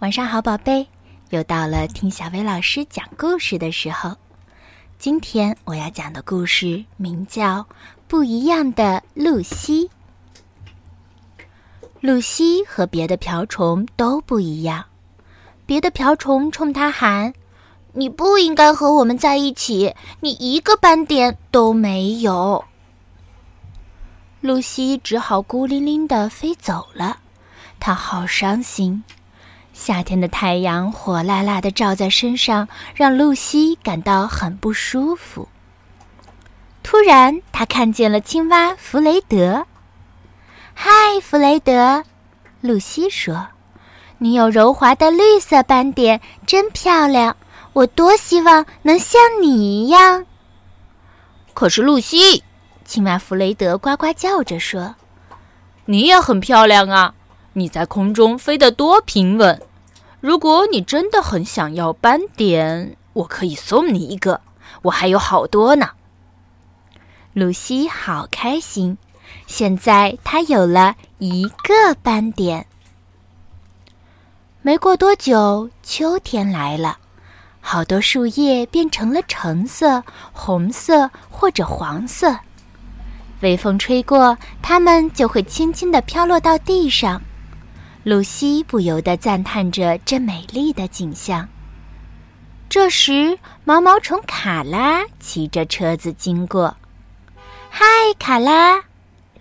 晚上好，宝贝，又到了听小薇老师讲故事的时候。今天我要讲的故事名叫《不一样的露西》。露西和别的瓢虫都不一样，别的瓢虫冲她喊：“你不应该和我们在一起，你一个斑点都没有。”露西只好孤零零的飞走了，她好伤心。夏天的太阳火辣辣的照在身上，让露西感到很不舒服。突然，她看见了青蛙弗雷德。“嗨，弗雷德！”露西说，“你有柔滑的绿色斑点，真漂亮。我多希望能像你一样。”可是，露西，青蛙弗雷德呱呱叫着说：“你也很漂亮啊。”你在空中飞得多平稳！如果你真的很想要斑点，我可以送你一个，我还有好多呢。露西好开心，现在她有了一个斑点。没过多久，秋天来了，好多树叶变成了橙色、红色或者黄色，微风吹过，它们就会轻轻地飘落到地上。露西不由得赞叹着这美丽的景象。这时，毛毛虫卡拉骑着车子经过。“嗨，卡拉！”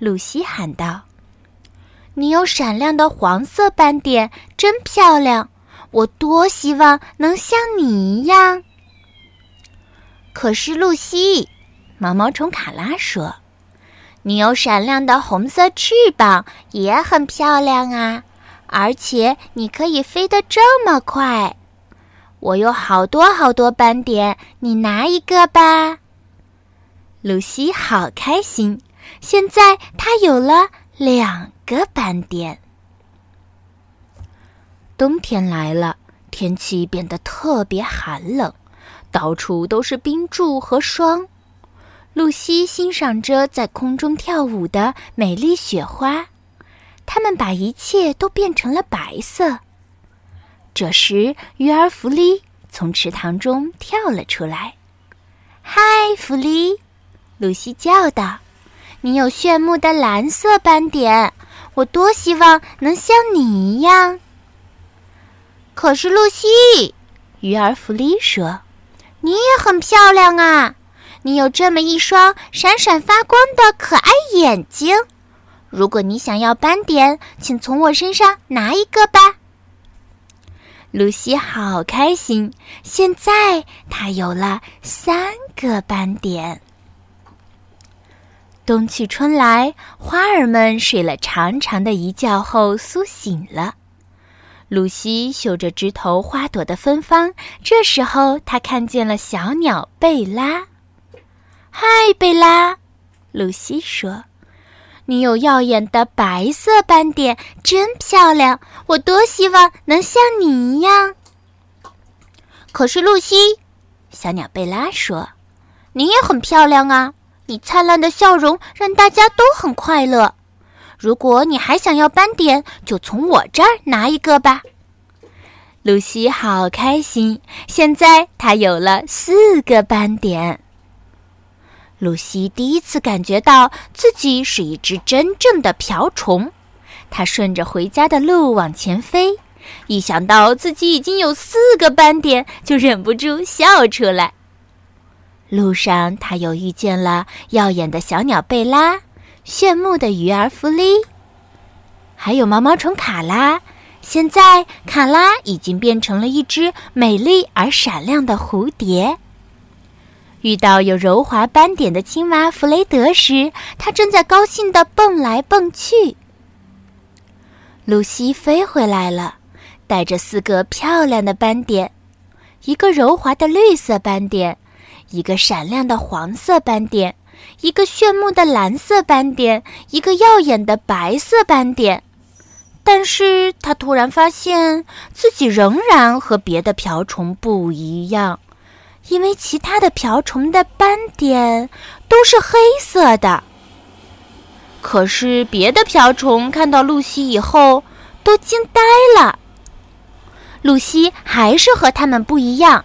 露西喊道，“你有闪亮的黄色斑点，真漂亮！我多希望能像你一样。”可是，露西，毛毛虫卡拉说：“你有闪亮的红色翅膀，也很漂亮啊。”而且你可以飞得这么快，我有好多好多斑点，你拿一个吧。露西好开心，现在她有了两个斑点。冬天来了，天气变得特别寒冷，到处都是冰柱和霜。露西欣赏着在空中跳舞的美丽雪花。他们把一切都变成了白色。这时，鱼儿弗利从池塘中跳了出来。“嗨，弗利！”露西叫道，“你有炫目的蓝色斑点，我多希望能像你一样。”可是，露西，鱼儿弗利说：“你也很漂亮啊，你有这么一双闪闪发光的可爱眼睛。”如果你想要斑点，请从我身上拿一个吧。露西好开心，现在她有了三个斑点。冬去春来，花儿们睡了长长的一觉后苏醒了。露西嗅着枝头花朵的芬芳，这时候她看见了小鸟贝拉。“嗨，贝拉！”露西说。你有耀眼的白色斑点，真漂亮！我多希望能像你一样。可是，露西，小鸟贝拉说：“你也很漂亮啊！你灿烂的笑容让大家都很快乐。如果你还想要斑点，就从我这儿拿一个吧。”露西好开心，现在她有了四个斑点。露西第一次感觉到自己是一只真正的瓢虫，她顺着回家的路往前飞，一想到自己已经有四个斑点，就忍不住笑出来。路上，她又遇见了耀眼的小鸟贝拉、炫目的鱼儿弗利，还有毛毛虫卡拉。现在，卡拉已经变成了一只美丽而闪亮的蝴蝶。遇到有柔滑斑点的青蛙弗雷德时，它正在高兴地蹦来蹦去。露西飞回来了，带着四个漂亮的斑点：一个柔滑的绿色斑点，一个闪亮的黄色斑点，一个炫目的蓝色斑点，一个耀眼的白色斑点。但是，他突然发现自己仍然和别的瓢虫不一样。因为其他的瓢虫的斑点都是黑色的，可是别的瓢虫看到露西以后都惊呆了。露西还是和他们不一样。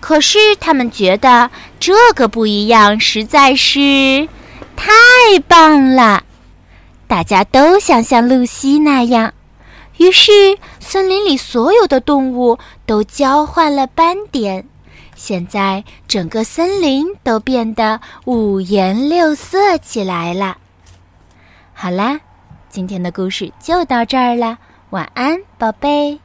可是他们觉得这个不一样实在是太棒了，大家都想像露西那样。于是，森林里所有的动物都交换了斑点。现在，整个森林都变得五颜六色起来了。好啦，今天的故事就到这儿了，晚安，宝贝。